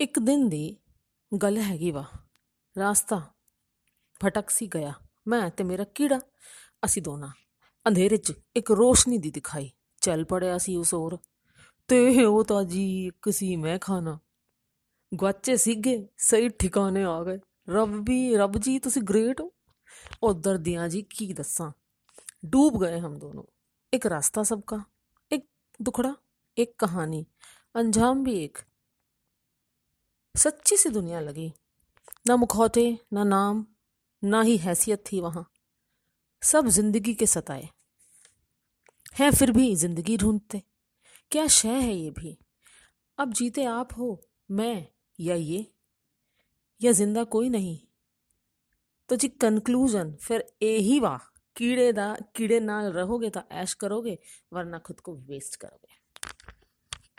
ਇੱਕ ਦਿਨ ਦੀ ਗੱਲ ਹੈਗੀ ਵਾ। ਰਾਸਤਾ ਭਟਕ ਸੀ ਗਿਆ। ਮੈਂ ਤੇ ਮੇਰਾ ਕੀੜਾ, ਅਸੀਂ ਦੋਨਾਂ। ਅੰਧੇਰੇ 'ਚ ਇੱਕ ਰੋਸ਼ਨੀ ਦੀ ਦਿਖਾਈ। ਚੱਲ ਪੜਿਆ ਸੀ ਉਸ ਹੋਰ। ਤੇ ਉਹ ਤਾਂ ਜੀ ਇੱਕ ਸੀ ਮੈਂ ਖਾਣਾ। ਗਵਾਚੇ ਸੀਗੇ, ਸਹੀ ਠਿਕਾਣੇ ਆ ਗਏ। ਰੱਬ ਵੀ ਰੱਬ ਜੀ, ਤੁਸੀਂ ਗ੍ਰੇਟ ਹੋ? ਉਧਰ ਦੀਆਂ ਜੀ ਕੀ ਦੱਸਾਂ? ਡੂਬ ਗਏ ਹਮ ਦੋਨੋਂ। ਇੱਕ ਰਾਸਤਾ ਸਭ ਦਾ ਇੱਕ ਦੁਖੜਾ, ਇੱਕ ਕਹਾਣੀ। ਅੰਜਾਮ ਵੀ ਇੱਕ। सच्ची सी दुनिया लगी। ना मुखौटे, ना नाम, ना ही हैसियत थी वहाँ। सब ज़िंदगी के सताए। हैं फिर भी ज़िंदगी ढूंढते। क्या शय है ये भी? अब जीते आप हो, मैं या ये? या ज़िंदा कोई नहीं? तो जी कंक्लूजन फिर यही वाह। कीड़े दा, कीड़े नाल रहोगे तो ऐश करोगे, वरना खुद को वेस्ट करोगे।